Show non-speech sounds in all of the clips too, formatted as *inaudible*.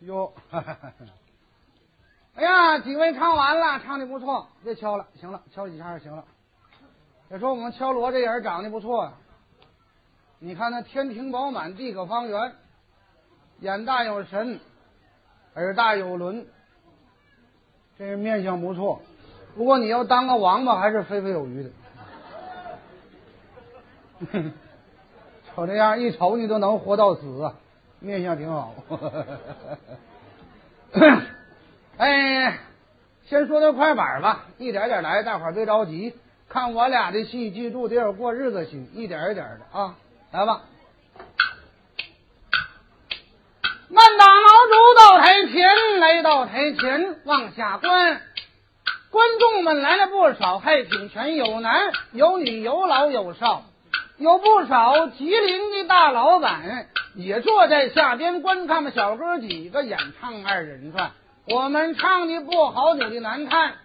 哟，*laughs* 哎呀，几位唱完了，唱的不错，别敲了，行了，敲几下就行了。再说我们敲锣这人长得不错呀、你看那天庭饱满，地阁方圆，眼大有神，耳大有轮，这人面相不错。不过你要当个王八，还是飞飞有余的。哼 *laughs* 瞅这样，一瞅你都能活到死啊，面相挺好。*coughs* 哎，先说点快板吧，一点点来，大伙儿别着急。看我俩的戏，记住得有过日子心，一点一点的啊，来吧。慢打毛竹到台前，来到台前往下观，观众们来了不少，还挺全，有男有女，有老有少，有不少吉林的大老板也坐在下边观看嘛。小哥几个演唱二人转，我们唱的不好，扭的难看。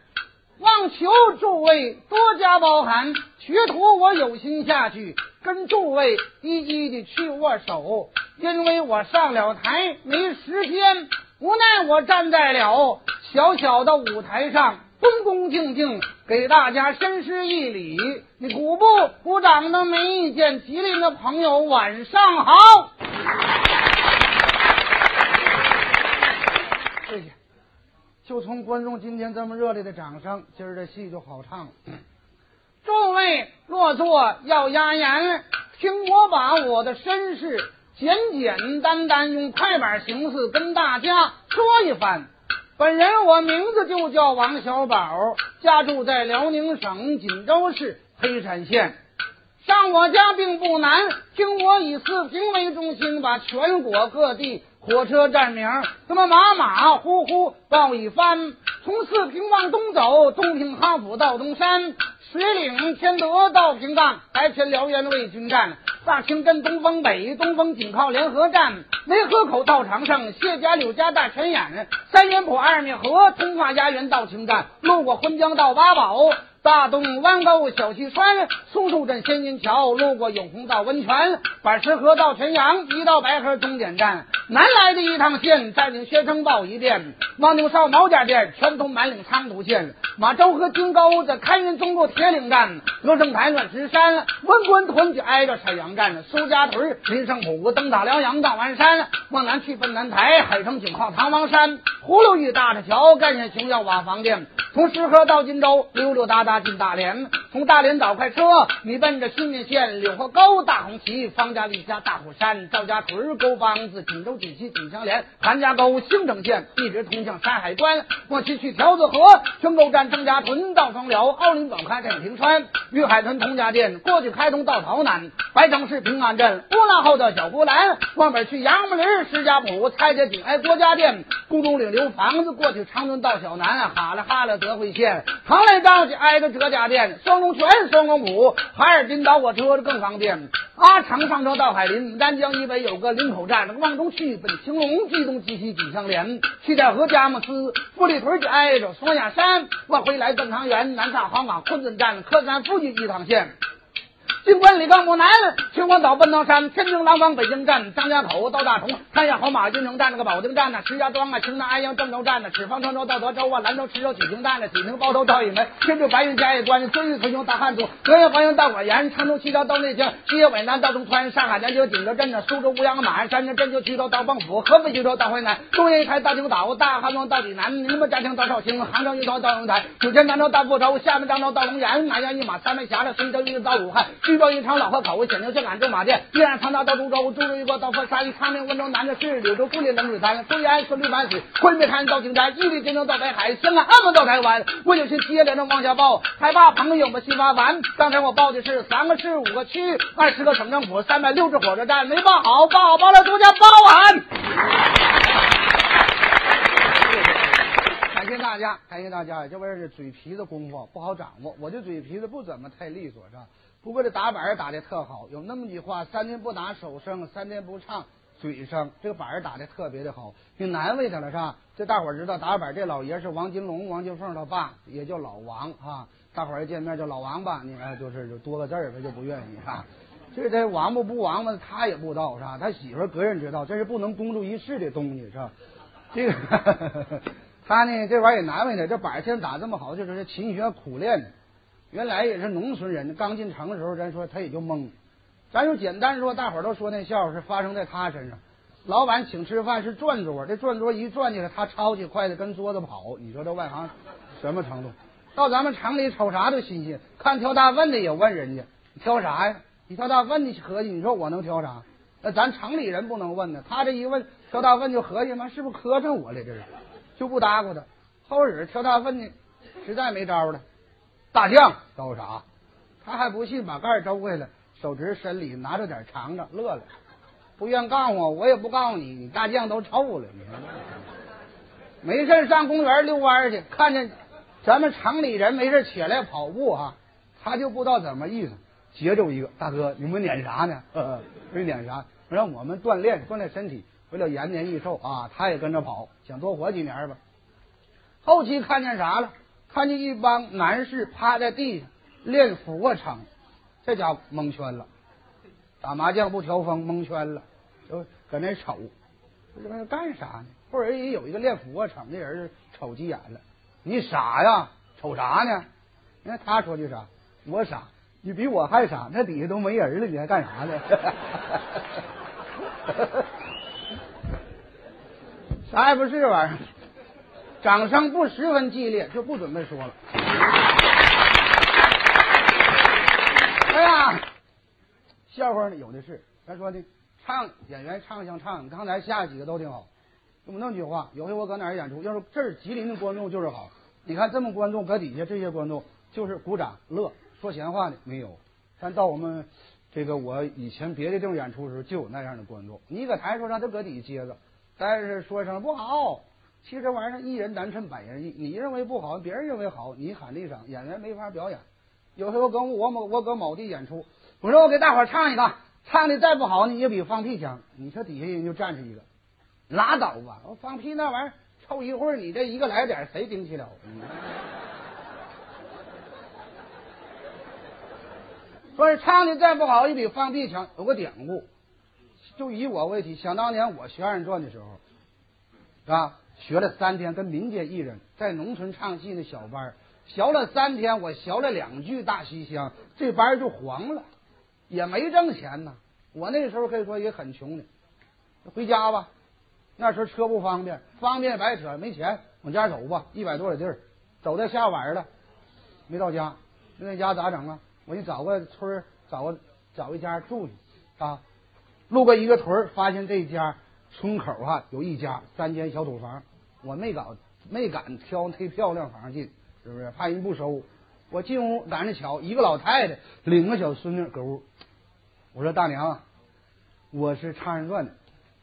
望求诸位多加包涵，学徒我有心下去跟诸位一一的去握手，因为我上了台没时间，无奈我站在了小小的舞台上，恭恭敬敬给大家深施一礼。你鼓不鼓掌的没意见，吉林的朋友晚上好。谢谢。就从观众今天这么热烈的掌声，今儿的戏就好唱了。诸位落座要压言，听我把我的身世简简单单用快板形式跟大家说一番。本人我名字就叫王小宝，家住在辽宁省锦州市黑山县。上我家并不难，听我以四平为中心，把全国各地火车站名这么马马虎虎报一番。从四平往东走，东平哈府到东山，水岭天德到平岗，白天辽源卫军站，大清跟东风北，东风紧靠联合站，雷河口到长胜，谢家柳家大泉眼，三元浦二面河，通化家园到清站，路过浑江到八宝。大东弯沟小溪川，松树镇仙人桥，路过永红到温泉，板石河到泉阳，一到白河终点站。南来的一趟线，占领薛城报一遍，望牛哨毛家店，全通满岭昌图县，马州河金沟子，开云中路铁岭站，德胜台乱石山，文官屯就挨着沈阳站，苏家屯林胜浦，登大辽阳到完山，往南去奔南台，海城井靠唐王山，葫芦峪大石桥，干县熊要瓦房店，从石河到金州，溜溜达达进大连，从大连倒快车，你奔着新民县，柳河沟大红旗，方家李家大虎山，赵家屯沟帮子，锦州锦西锦相连，韩家沟兴城县，一直通向山海关，过去去条子河，全沟站郑家屯到双辽，奥林堡开镇平川，玉海屯通家店，过去开通到洮南，白城市平安镇，乌拉后的小呼兰，往北去杨木林石家堡，蔡家井挨郭家店，宫东岭留房子，过去长春到小南，哈了哈了德惠县，长来张去挨着哲家店，双龙泉双龙埔，海尔滨倒火车更方便。阿长上车到海林，丹江以北有个林口站，往东去奔青龙，冀东冀西紧相连。去代河佳木斯，富丽屯就挨着双鸭山，我回来奔汤原，南上黄冈昆仑站，客山附近一趟线。进关里刚不南，秦皇岛奔到山，天津廊坊北京站，张家口到大同，看下好马运城站那个保定站呐，石家庄啊，青南安阳郑州站呐，赤峰郑州到德州啊，兰州池州曲靖站呐，济宁包头赵义门，天津白云嘉峪关，遵义雌雄大汉族，德阳黄阳大果园，常州七条到内江，西野渭南到中川，上海南京景德镇呐，苏州乌阳马鞍山呐，镇就衢州到蚌埠，合肥衢州到淮南，中原一台到青岛，大汉庄到济南，宁波嘉兴到绍兴，杭州一条到龙台，九泉漳州到福州，厦门漳州到龙岩，南阳一马三门峡的随州一直到武汉，徐州一场老河口，显宁县俺州马店，依然长达到株洲，我株洲一过到佛山，长宁温州南的是柳州古里冷水滩，苏安顺绿湾水，昆明滩到金山，伊犁金州到北海，香港澳门到台湾，我有心接连着往下报，害怕朋友们心发烦。刚才我报的是三个市五个区，二十个省政府，三百六十火车站，没报好，报好报了，多加包涵。感谢大家，感谢大家。这玩意儿是嘴皮子功夫不好掌握，我这嘴皮子不怎么太利索，是吧？不过这打板儿打的特好，有那么句话：三天不打手生，三天不唱嘴生。这个板儿打的特别的好，挺难为他了，是吧？这大伙儿知道打板这老爷是王金龙、王金凤他爸，也叫老王啊。大伙儿一见面叫老王吧，你看就是就多个字儿，他就不愿意啊。这这王八不王八，他也不知道是吧？他媳妇儿个人知道，这是不能公诸于世的东西是吧？这个 *laughs* 他呢，这玩意儿也难为他，这板现在打这么好，就是勤学苦练。原来也是农村人，刚进城的时候，咱说他也就懵。咱就简单说，大伙儿都说那笑话是发生在他身上。老板请吃饭是转桌，这转桌一转起来，他抄起筷子跟桌子跑。你说这外行什么程度？到咱们城里瞅啥都新鲜，看挑大粪的也问人家挑啥呀？你挑大粪的合计，你说我能挑啥？那咱城里人不能问呢。他这一问挑大粪就合计嘛，是不是磕碜我了？这是就不搭咕他。后日挑大粪的实在没招了，大酱挑啥？他还不信，把盖周开了。手指伸里拿着点尝尝，乐了，不愿告诉我，我也不告诉你，你大酱都臭了。没事上公园遛弯去，看见咱们城里人没事起来跑步啊，他就不知道怎么意思，截住一个大哥，你们撵啥呢？*laughs* 没撵啥，让我们锻炼锻炼身体，为了延年益寿啊，他也跟着跑，想多活几年吧。后期看见啥？了？看见一帮男士趴在地上练俯卧撑。这家伙蒙圈了，打麻将不调风，蒙圈了，就搁那瞅，这玩意干啥呢？或者也有一个练俯卧撑的人瞅急眼了，你傻呀？瞅啥呢？你看他说句啥？我傻，你比我还傻，那底下都没人了，你还干啥呢？*laughs* 啥也不是这玩意儿，掌声不十分激烈，就不准备说了。哎呀，笑话呢有的是。咱说呢，唱演员唱像唱，刚才下几个都挺好。有那么句话，有回我搁哪儿演出，要是这儿吉林的观众就是好。你看这么观众搁底下，这些观众就是鼓掌乐，说闲话的没有。但到我们这个我以前别的地方演出的时候，就有那样的观众。你搁台说让他搁底下接着，但是说一声不好。其实玩意儿一人难称百人意，你认为不好，别人认为好，你喊一声，演员没法表演。有时候跟我某我搁某地演出，我说我给大伙唱一个，唱的再不好，你也比放屁强。你说底下人就站着一个，拉倒吧！我放屁那玩意儿，凑一会儿，你这一个来点，谁顶起了？嗯说是唱的再不好，也比放屁强。有个典故，就以我为题，想当年我学二人转的时候，是吧，学了三天，跟民间艺人在农村唱戏那小班学了三天，我学了两句大西厢，这班就黄了，也没挣钱呢。我那时候可以说也很穷的，回家吧。那时候车不方便，方便白扯，没钱往家走吧。一百多里地儿，走到下晚了，没到家。那家咋整啊？我就找个村找个找一家住去啊。路过一个屯发现这家村口哈有一家三间小土房，我没搞没敢挑忒漂亮房进。是不是怕人不收？我进屋赶着瞧，一个老太太领个小孙女搁屋。我说大娘，我是唱二人转的，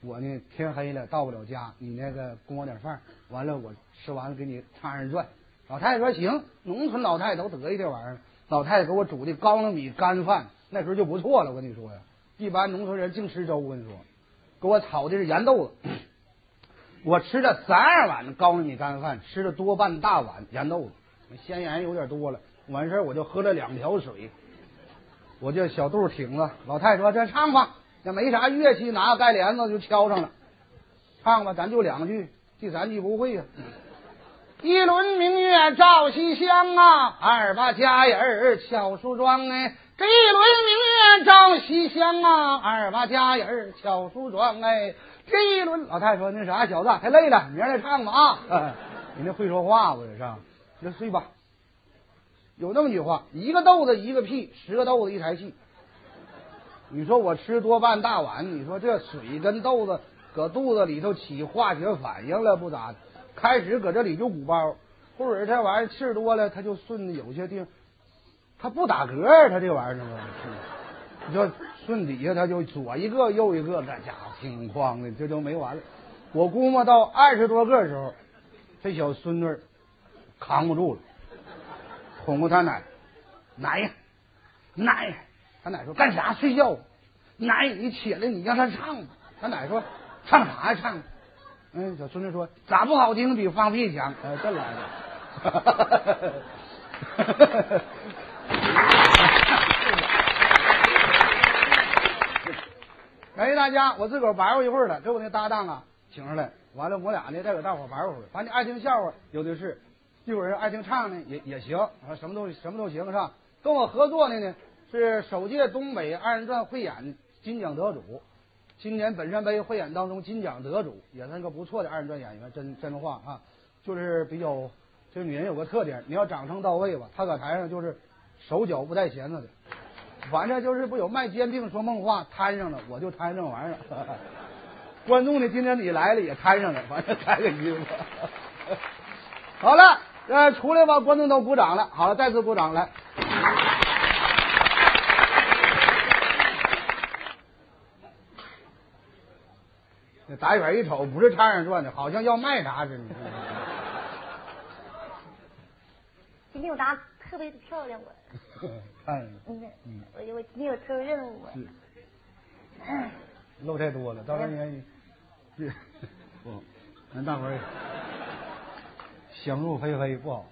我呢天黑了到不了家，你那个供我点饭，完了我吃完了给你唱二人转。老太太说行，农村老太太都得意这玩意儿。老太太给我煮的高粱米干饭，那时候就不错了。我跟你说呀，一般农村人净吃粥。我跟你说，给我炒的是盐豆子。我吃了三二碗高粱米干饭，吃了多半大碗盐豆子。咸盐有点多了，完事儿我就喝了两条水，我就小肚挺了。老太说：“这唱吧，也没啥乐器，拿个盖帘子就敲上了，唱吧，咱就两句，第三句不会呀。”一轮明月照西厢啊，二八佳人巧梳妆哎。这一轮明月照西厢啊，二八佳人巧梳妆哎。这一轮老太说：“那啥，小子太累了，明儿再唱吧啊。”你那会说话不？这是。就睡吧，有那么句话：一个豆子一个屁，十个豆子一台戏。你说我吃多半大碗，你说这水跟豆子搁肚子里头起化学反应了不咋的？开始搁这里就鼓包，或者这玩意儿气儿多了，它就顺着有些地方，它不打嗝，它这玩意儿吗？你说顺底下他就左一个右一个，那家伙挺慌的，这就没完了。我估摸到二十多个时候，这小孙女。扛不住了，哄过他奶奶奶，他奶说干啥睡觉？奶你起来，你让他唱。他奶说唱啥呀唱？嗯，小孙女说咋不好听比放屁强？哎，这来的。感谢大家，我自个儿玩过一会儿了，给我那搭档啊请上来，完了我俩呢再给大伙玩会儿，反正爱听笑话有的是，一会儿爱听唱呢也也行，啊什么都什么都行是吧？跟我合作的呢是首届东北二人转汇演金奖得主，今年本山杯汇演当中金奖得主，也算个不错的二人转演员，真真话啊，就是比较这女人有个特点，你要掌声到位吧，她搁台上就是手脚不带闲着的。反正就是不有卖煎饼说梦话摊上了，我就摊这玩意儿。观众呢，今天你来了也摊上了，反正开个衣服。好了，呃，出来吧，观众都鼓掌了。好了，再次鼓掌来。这打远一瞅，不是唱二人转的，好像要卖啥似的。今天我答特别漂亮，我。看，嗯，我我今天有特殊任务。是漏太多了，到时候你这不，咱大伙儿想入非非不好。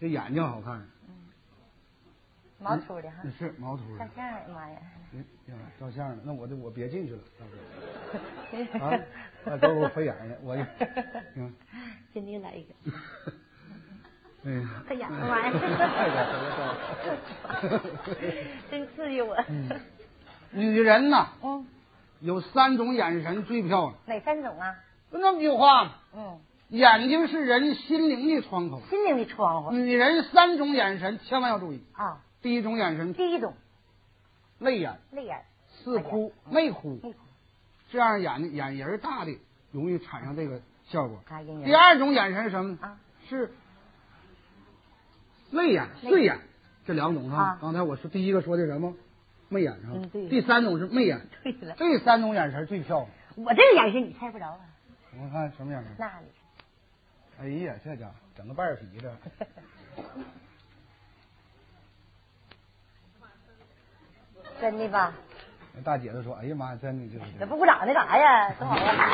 这眼睛好看，毛秃的哈，嗯是毛秃的照。相儿，妈呀！嗯，呀照相呢，那我就我别进去了，大哥 *laughs* 啊，那都是我飞眼睛，我就嗯，*laughs* 今天来一个，*laughs* 哎呀，哎呀，妈呀！太 *laughs* 真刺激我。嗯女人呐，嗯，有三种眼神最漂亮，哪三种啊？就那么句话，嗯，眼睛是人心灵的窗口。心灵的窗户女人三种眼神千万要注意。啊。第一种眼神第一种泪眼，泪眼，似哭没哭，没哭这样眼眼仁大的容易产生这个效果。第二种眼神是什么？啊，是泪眼、泪碎眼，这两种哈。啊刚才我说第一个说的什么？媚眼哈。嗯对第三种是媚眼，*laughs* 对了，这三种眼神最漂亮。我这个眼神你猜不着啊，我看什么眼神？那里哎呀，这家伙整个半儿皮的。*laughs* 真的吧？那大姐都说：“哎呀妈呀，真的就是这样。这不鼓掌那干啥呀？多好啊！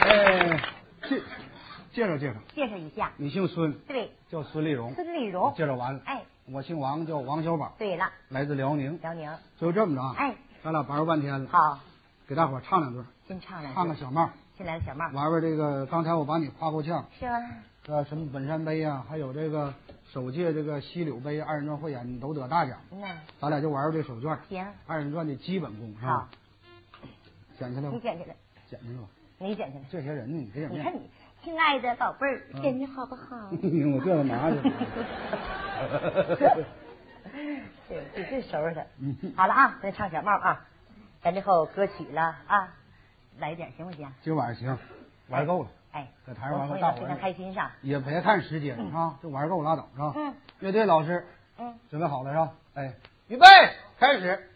*laughs* 哎，介介绍介绍，介绍一下，你姓孙，对，叫孙丽荣。孙丽荣。介绍完了，哎，我姓王，叫王小宝，对了，来自辽宁。辽宁。就这么着啊，哎，咱俩玩儿半天了，好，给大伙儿唱两段，先唱两句。唱个小帽，先来个小帽，玩玩这个。刚才我把你夸过呛，是吧？呃，什么本山杯啊，还有这个首届这个西柳杯二人转汇演，你都得大奖。嗯呐，咱俩就玩玩这手绢，行，二人转的基本功，是吧好？，捡起来吧你，捡起来，捡起来吧。你捡起来。这些人呢，你看你，亲爱的宝贝儿，嗯眼睛好不好？*laughs* 我这干嘛去？对，你这收拾他嗯。好了啊，咱唱小帽啊，咱这后歌曲了啊，来一点行不行？今晚上行，玩够了，哎，在台上玩我够，大伙非常开心上。也别看时间啊，就玩够拉倒是吧？嗯乐队老师嗯，准备好了是吧？哎，预备，开始。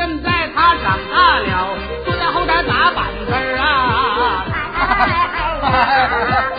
现在他长大了，坐在后台打板子啊。*laughs*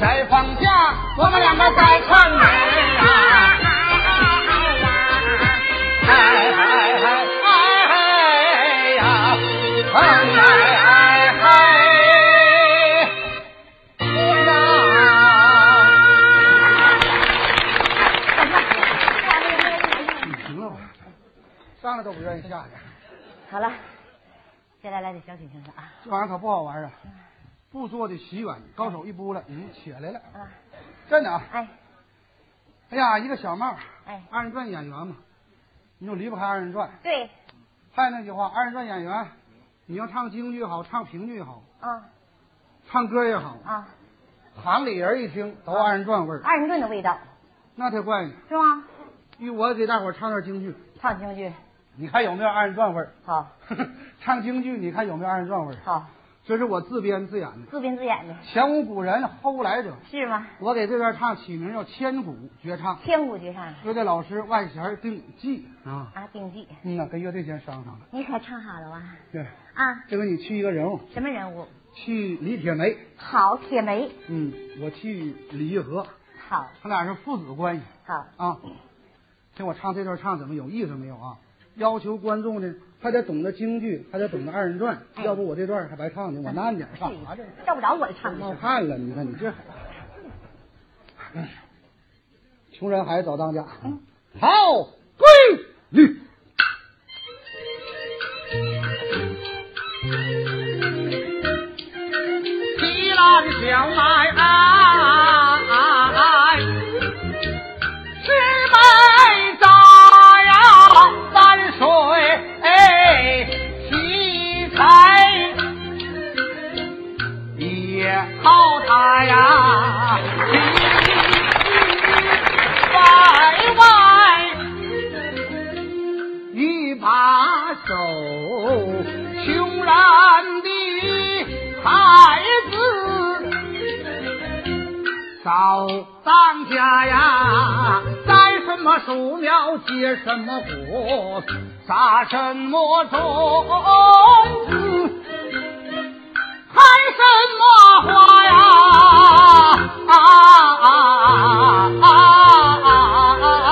在放假，我们两个在串门啊！哎哎哎哎呀！哎哎哎！行了吧？上来都不愿意下去。好了，现在来点小品形式啊。这玩意儿可不好玩啊！不做的喜远，高手一拨了，嗯，起来了。啊，真的啊！哎，哎呀，一个小帽，哎二人转演员嘛，你就离不开二人转。对，还那句话，二人转演员，你要唱京剧也好，唱评剧也好，啊唱歌也好，啊，行里人一听都二人转味儿，二人转的味道那才怪呢。是吗？依我给大伙儿唱段京剧，唱京剧你看有没有二人转味儿？好，唱京剧，你看有没有二人转味儿？好，*laughs* 这是我自编自演的，自编自演的前无古人后无来者。是吗？我给这段唱起名叫千古绝唱，千古绝唱乐队老师万弦定记啊。啊，定记，嗯呐，跟乐队先商量了。你可唱好了哇？对，啊，这个你去一个人物，什么人物？去李铁梅，好，铁梅，嗯，我去李玉和，好，他俩是父子关系好，啊。听我唱这段唱怎么有意思没有啊？要求观众呢，还得懂得京剧，还得懂得二人转，哎要不我这段还白唱呢。我慢点唱啥这？照不着我的唱冒的。汗了，你看你这，哎穷人孩子早当家。嗯好，归律。提篮小麦什么种子，开什么花呀？啊啊啊啊啊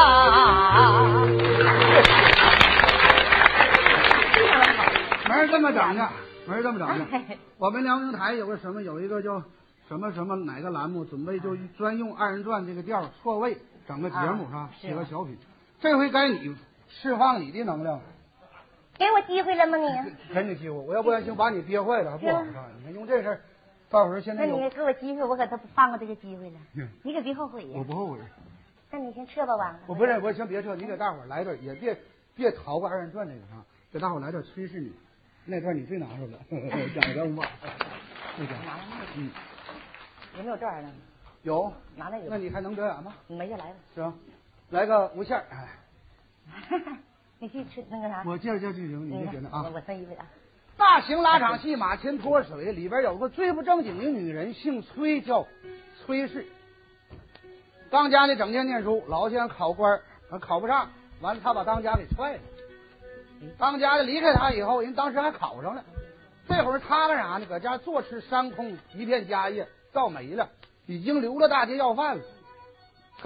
啊！没人这么整的，没人这么整的。我们辽宁台有个什么，有一个叫什么什么哪个栏目，准备就专用二人转这个调错位整个节目啊是吧？写个小品。这回该你释放你的能量，给我机会了吗你？*laughs* 给你机会。我要不然行把你憋坏了，还不好看。你看用这事儿，到时候现在那你给我机会，我可他不放过这个机会了嗯。你可别后悔呀。我不后悔。那你先撤吧吧。我不是，我先别撤，你给大伙儿来点，也别别逃过二人转这个啊，给大伙儿来点《崔氏女》，那段你最拿手了，*laughs* 讲人吧。那个，拿那个嗯，有没有这样的？有，拿那个。那你还能表演吗？没就来吧。行？来个无线儿，哎，*laughs* 你去吃那个啥。我介绍介绍剧情，你嗯就觉得啊我。我分一位啊。大型拉场戏《马前脱水》里边有个最不正经的女人，姓崔，叫崔氏。当家的整天念书，老想考官考不上，完了他把当家给踹了。当家的离开他以后，人当时还考上了。这会儿他干啥呢？搁家坐吃山空，一片家业造没了，已经流了大街要饭了。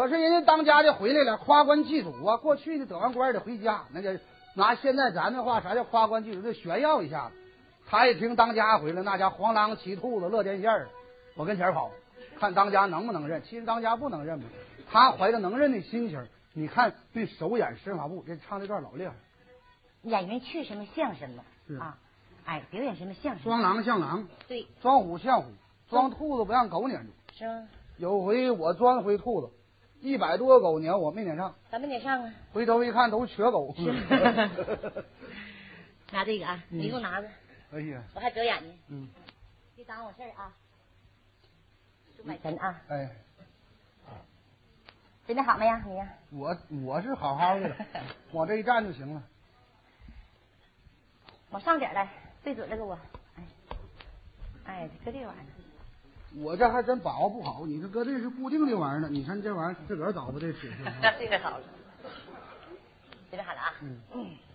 可是人家当家的回来了，夸官祭祖啊！过去的得完官得回家，那个拿现在咱的话，啥叫夸官祭祖？就炫耀一下子。他一听当家回来，那家黄狼骑兔子乐天线儿，我跟前儿跑，看当家能不能认。其实当家不能认嘛，他怀着能认的心情，你看对手眼身法步，这唱这段老厉害。演员去什么像什么啊？哎，表演什么像什么。装狼像狼，对，装虎像虎，装兔子不让狗撵住。是吗？有回我装回兔子，一百多个狗撵我没撵上，咱们撵上啊。回头一看都是瘸狗。*laughs* *laughs* 拿这个啊，嗯你给我拿着，哎呀，我还表演呢，嗯，别耽误我事儿啊。数买钱啊，哎，准备好没呀？你呀？我我是好好的，*laughs* 往这一站就行了。往上点来，对准了给我。哎，哎，搁这玩意儿。我这还真把握不好，你这搁这是固定的玩意儿呢，你看这玩意儿自个儿找不这尺寸。这个 *laughs* 好了，准备好了啊。嗯 *laughs*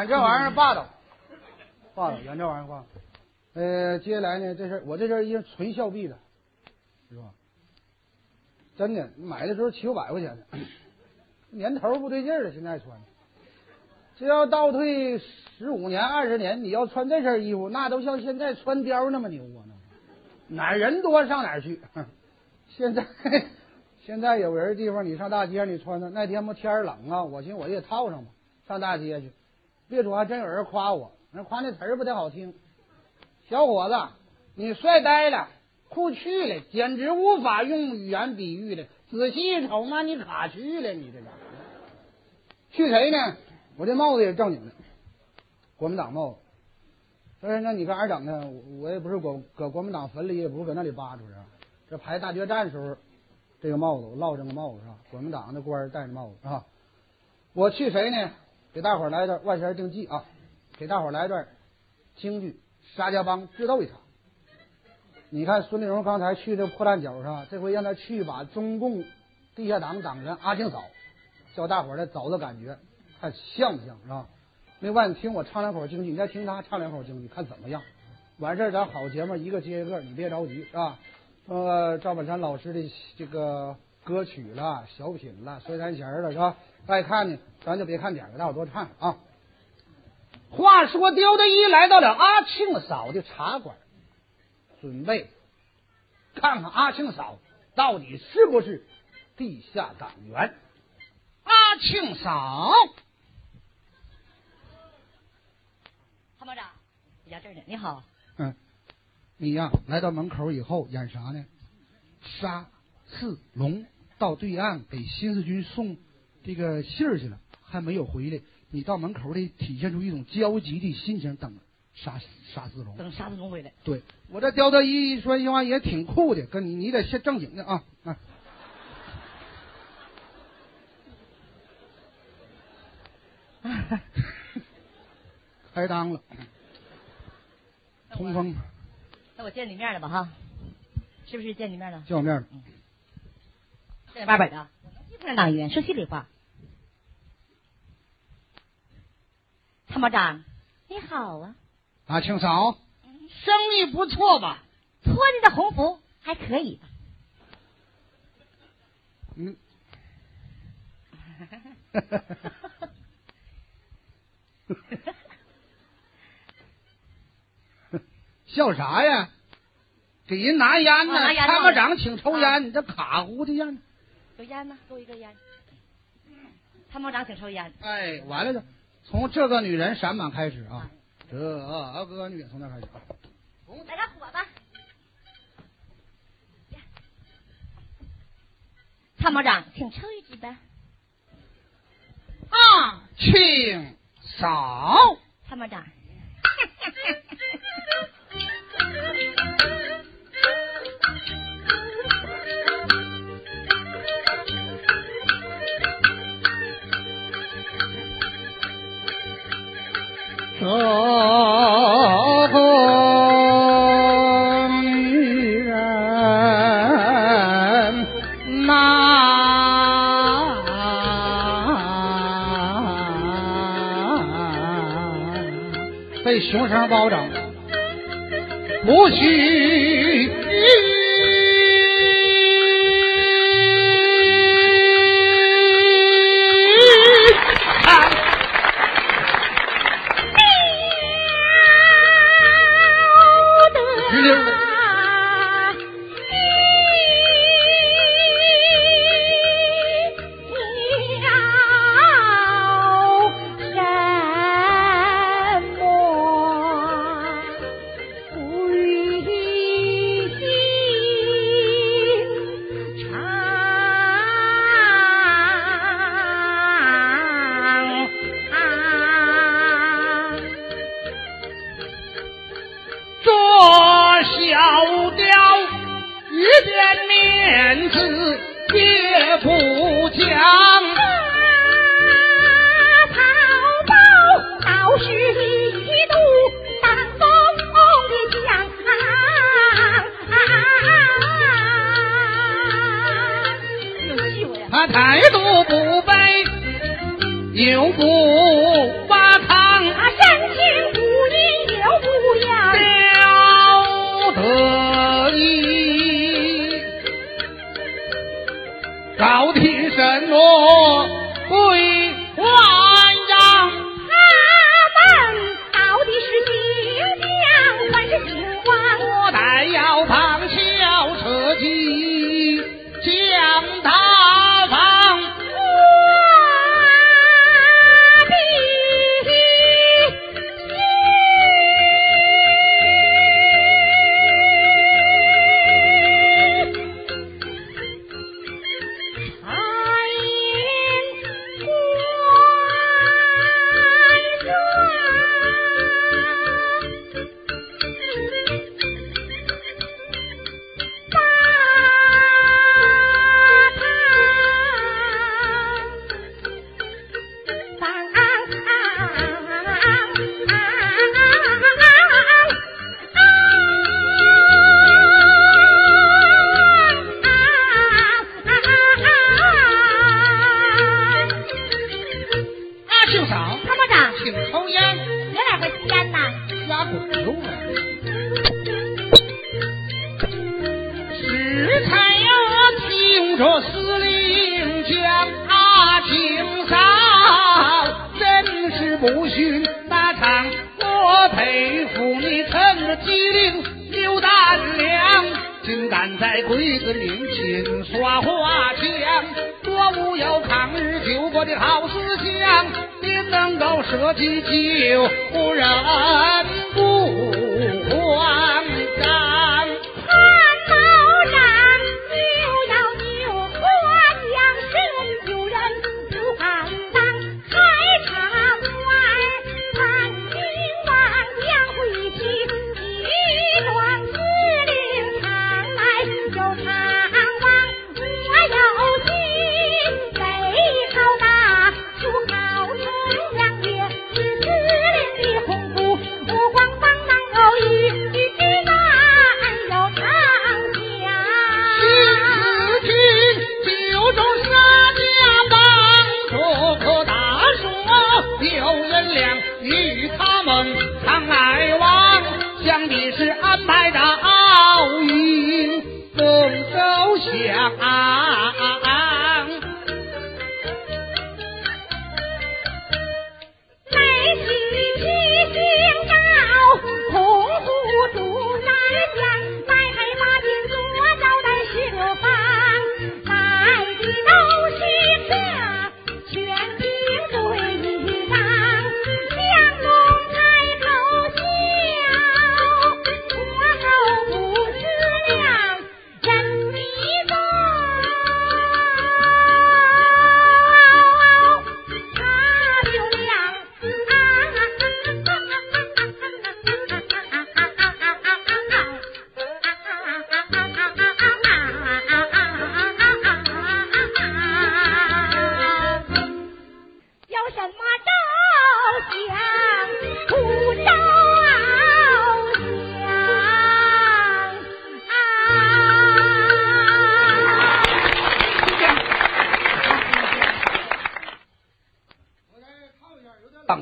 演这玩意儿霸道，霸道，演这玩意儿霸道。呃，接下来呢，这身我这身衣裳纯孝币的，是吧？真的，买的时候七五百块钱的，年头不对劲儿了，现在穿。这要倒退十五年、二十年，你要穿这身衣服，那都像现在穿貂那么牛啊！那哪人多上哪去？现在现在有人地方，你上大街你穿的，那天不天冷啊，我寻思我也套上吧，上大街去。别说还真有人夸我，人夸那词儿不太好听。小伙子，你帅呆了，酷去了，简直无法用语言比喻的。仔细一瞅，妈，你卡去了，你这家伙。去谁呢？我这帽子也正经的，国民党帽子。但是那你干啥整的？我也不是国搁国民党坟里，也不是搁那里扒出来。这排大决战时候，这个帽子我落这个帽子是吧？国民党的官戴的帽子啊。我去谁呢？给大伙儿来一段万弦定计啊！给大伙儿来一段京剧《沙家浜》智斗一场。你看孙立荣刚才去这破烂角上，这回让他去把中共地下党党员阿庆嫂，叫大伙儿来找找感觉，看像不像是吧？另外，你听我唱两口京剧，你再听他唱两口京剧，看怎么样？完事儿，咱好节目一个接一个，你别着急是吧？呃，赵本山老师的这个歌曲了、小品了、摔三弦了是吧？爱看呢，咱就别看点儿了，大伙多看啊。话说，刁德一来到了阿庆嫂的茶馆，准备看看阿庆嫂到底是不是地下党员。阿庆嫂，参谋长，我家这儿呢。你好，嗯，你呀，来到门口以后演啥呢？杀四龙到对岸给新四军送这个信儿去了，还没有回来。你到门口里体现出一种焦急的心情，等沙沙子龙。等沙子龙回来。对我这刁德一说句话也挺酷的，跟你你得先正经的啊啊！*laughs* 开裆了，通风那我见你面了吧哈？是不是见你面了？见我面了。正经八百的，共产党员，说心里话。参谋长，你好啊！阿庆嫂，生意不错吧？托你的鸿福还可以吧？嗯，*laughs* 笑啥呀？给人拿烟呢参谋长请抽烟，你这卡乎的样。有烟吗？给我一根烟。参谋长请抽烟。哎，完了就从这个女人闪满开始啊，这个女人从那开始啊。来点火吧。参谋长，请抽一支呗。啊，请扫，参谋长，*laughs* 这个女人呐被雄声包拯。不许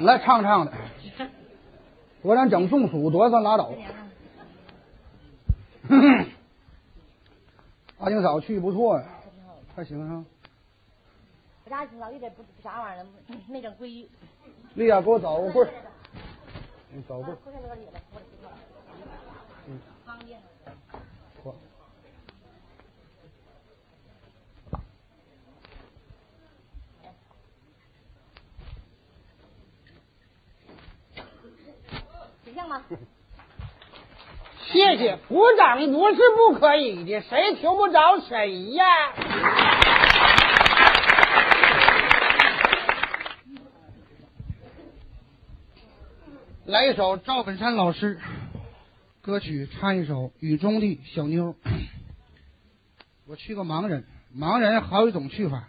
等了唱唱的，我咱整中暑，多算拉倒。*laughs* 阿金嫂去不错呀，还行啊。我家老一点不不啥玩意儿，没整归于。丽亚，给我找个棍儿，你找棍儿。嗯，方便。谢谢，鼓掌不是不可以的，谁求不着谁呀？来一首赵本山老师歌曲，唱一首《雨中的小妞》。*clears throat* 我去个盲人，盲人好几种去法，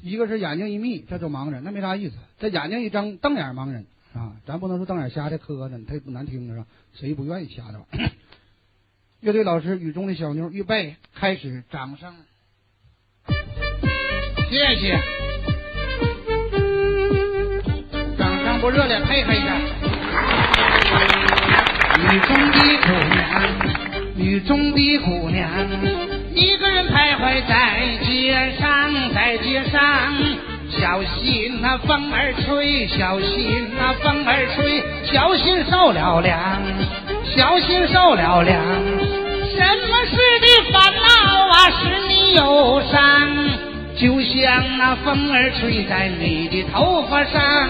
一个是眼睛一眯，这就盲人，那没啥意思；这眼睛一睁，瞪眼盲人啊，咱不能说瞪眼瞎的磕碜，他也不难听是吧？谁不愿意瞎的吧？*coughs* 乐队老师《雨中的小妞》，预备开始，掌声，谢谢，掌声不热烈，配合一下。雨中的姑娘，雨中的姑娘，一个人徘徊在街上，在街上，小心那风儿吹，小心那风儿吹，小心受了凉，小心受了凉。什么事的烦恼啊，使你忧伤？就像那风儿吹在你的头发上，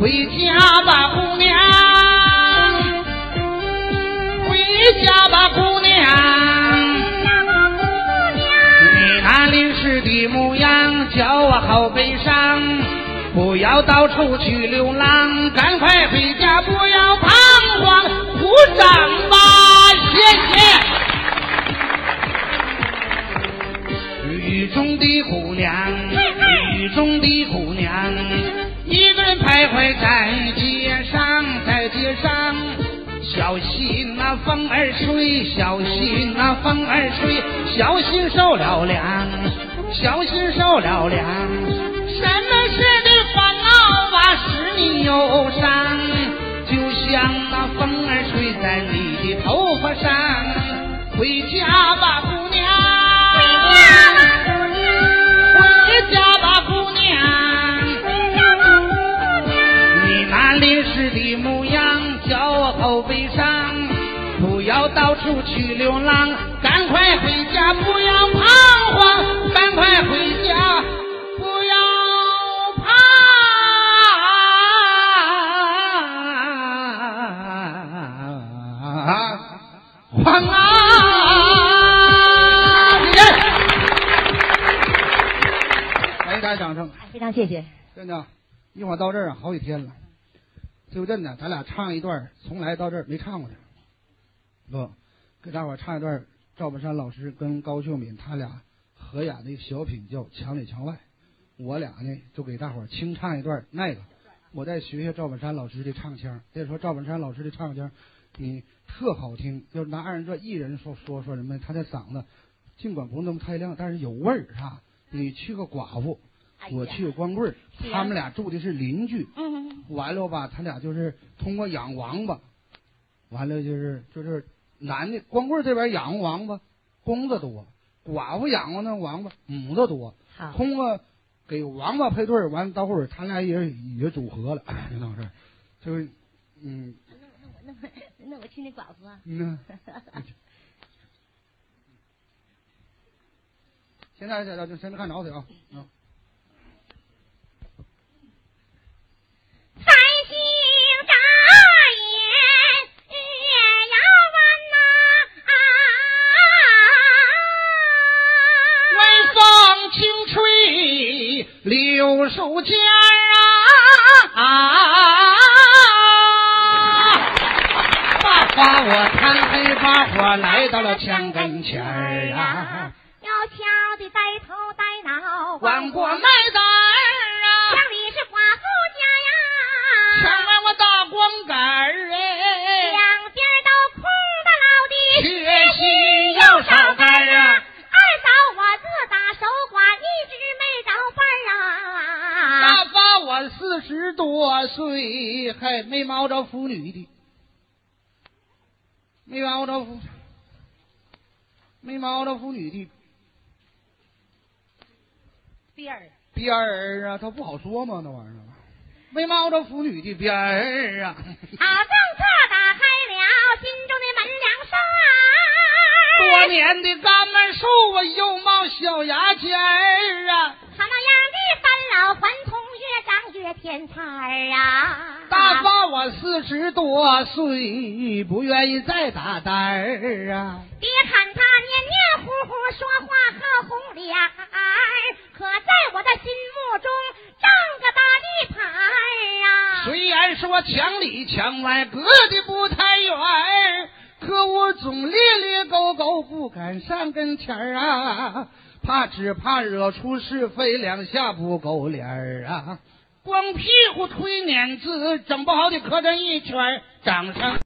回家吧，姑娘。回家吧，姑娘。的模样叫我好悲伤。不要到处去流浪，赶快回家，不要彷徨。鼓掌吧，谢谢。雨中的姑娘，雨中的姑娘，一个人徘徊在街上，在街上。小心那风儿吹，小心那风儿吹，小心受了凉，小心受了凉，什么事的烦恼啊使你忧伤？就像那风儿吹在你的头发上。回家吧，姑娘，回家吧，姑娘，回家吧，姑娘。你那淋湿的模样叫我好悲伤。不要到处去流浪，赶快回家，不要彷徨。赶快回家，不要彷徨啊！来一大掌声。哎，非常谢谢。真的，一会儿到这儿啊，好几天了。最后真的，咱俩唱一段，从来到这儿没唱过的。不，给大伙儿唱一段赵本山老师跟高秀敏他俩合演的一个小品，叫《墙里墙外》。我俩呢，就给大伙儿清唱一段那个。我再学学赵本山老师的唱腔。再说赵本山老师的唱腔，你特好听。就是拿二人转艺人说说说什么，他的嗓子尽管不那么太亮，但是有味儿啊。你去个寡妇。我去光棍他们俩住的是邻居。嗯，完了吧，他俩就是通过养王八，完了就是就是男的光棍这边养王八，公的多；寡妇养过那王八，母的多。通过给王八配对儿，完了到会儿他俩也也组合了，就那回事儿就是嗯那我那我去那寡妇啊。嗯。现在这就现在看着的啊，*laughs* 嗯。吹柳树尖儿啊，把花我摊开把火来到了墙跟前儿啊，要敲的呆头呆脑，往过卖单儿啊，墙里是寡妇家墙呀，外我大光杆岁还没摸着妇女的，没摸着妇，没摸着妇女的边儿，边儿啊，他不好说嘛？那玩意儿，没摸着妇女的边儿啊，好政策打开了心中的门梁栓儿，多年的橄榄树啊，又冒小牙尖儿啊，什么样的返老还童，越长越添彩儿啊！大发我四十多岁，不愿意再打单儿啊。别看他黏黏糊糊，说话和红脸儿，可在我的心目中占个大地盘儿啊！虽然说墙里墙外隔的不太远，可我总咧咧勾勾不敢上跟前儿啊，怕只怕惹出是非，两下不够脸儿啊。光屁股推碾子，整不好得磕碜一圈掌声。